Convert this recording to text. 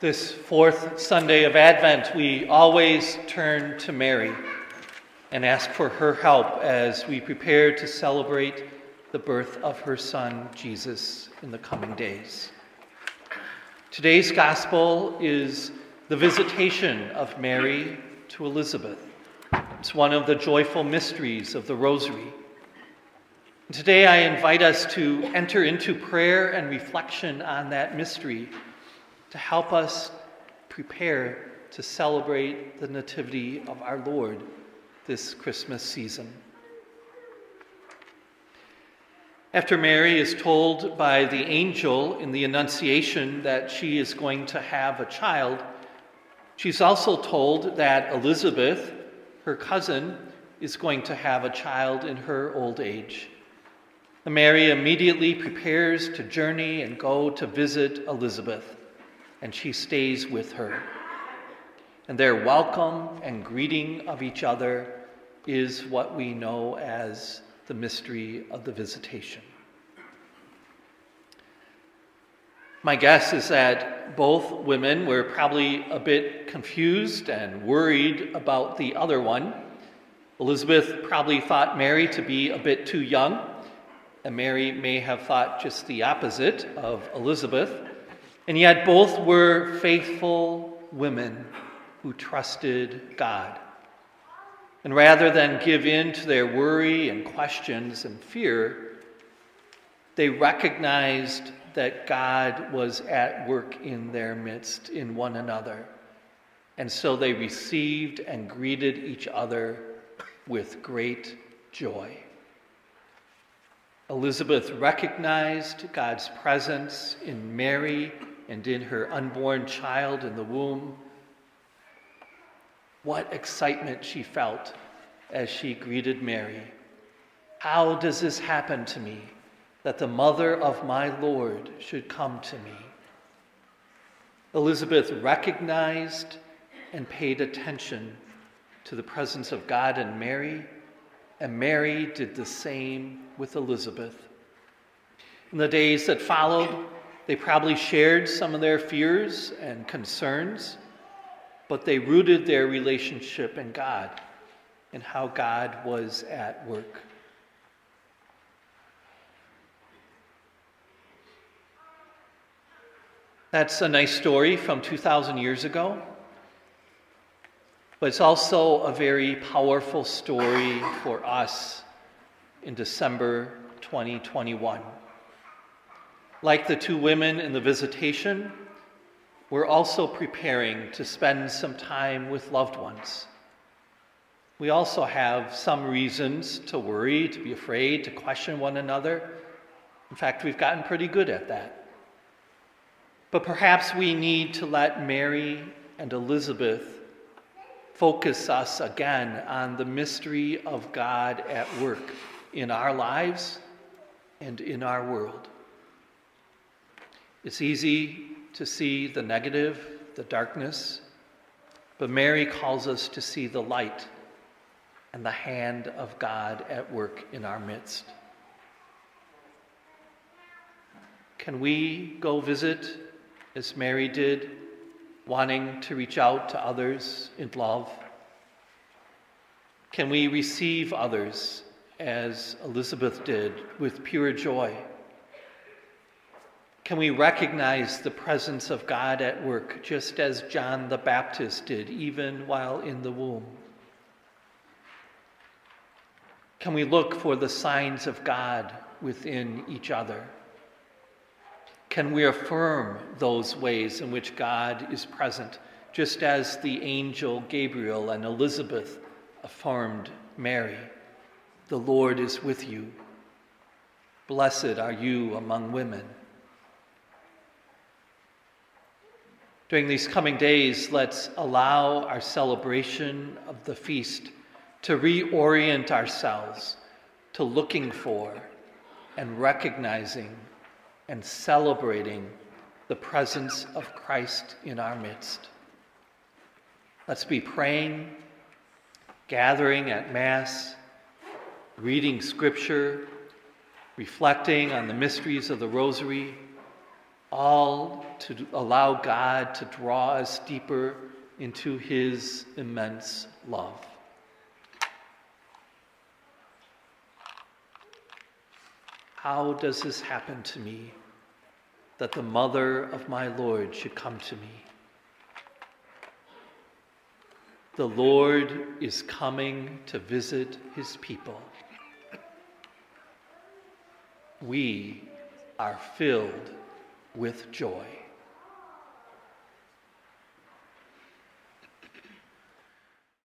This fourth Sunday of Advent, we always turn to Mary and ask for her help as we prepare to celebrate the birth of her son, Jesus, in the coming days. Today's gospel is the visitation of Mary to Elizabeth. It's one of the joyful mysteries of the Rosary. Today, I invite us to enter into prayer and reflection on that mystery to help us prepare to celebrate the Nativity of our Lord this Christmas season. After Mary is told by the angel in the Annunciation that she is going to have a child, she's also told that Elizabeth, her cousin, is going to have a child in her old age. Mary immediately prepares to journey and go to visit Elizabeth and she stays with her. And their welcome and greeting of each other is what we know as the mystery of the visitation. My guess is that both women were probably a bit confused and worried about the other one. Elizabeth probably thought Mary to be a bit too young, and Mary may have thought just the opposite of Elizabeth. And yet, both were faithful women who trusted God. And rather than give in to their worry and questions and fear, they recognized that God was at work in their midst, in one another. And so they received and greeted each other with great joy. Elizabeth recognized God's presence in Mary and in her unborn child in the womb. What excitement she felt as she greeted Mary. How does this happen to me that the mother of my Lord should come to me? Elizabeth recognized and paid attention to the presence of God in Mary, and Mary did the same with Elizabeth. In the days that followed, they probably shared some of their fears and concerns, but they rooted their relationship in God and how God was at work. That's a nice story from 2,000 years ago, but it's also a very powerful story for us in December 2021. Like the two women in the visitation, we're also preparing to spend some time with loved ones. We also have some reasons to worry, to be afraid, to question one another. In fact, we've gotten pretty good at that. But perhaps we need to let Mary and Elizabeth focus us again on the mystery of God at work in our lives and in our world. It's easy to see the negative, the darkness, but Mary calls us to see the light and the hand of God at work in our midst. Can we go visit as Mary did, wanting to reach out to others in love? Can we receive others as Elizabeth did with pure joy? Can we recognize the presence of God at work just as John the Baptist did, even while in the womb? Can we look for the signs of God within each other? Can we affirm those ways in which God is present, just as the angel Gabriel and Elizabeth affirmed Mary? The Lord is with you. Blessed are you among women. During these coming days, let's allow our celebration of the feast to reorient ourselves to looking for and recognizing and celebrating the presence of Christ in our midst. Let's be praying, gathering at Mass, reading Scripture, reflecting on the mysteries of the Rosary all to allow God to draw us deeper into his immense love. How does this happen to me that the mother of my Lord should come to me? The Lord is coming to visit his people. We are filled with joy.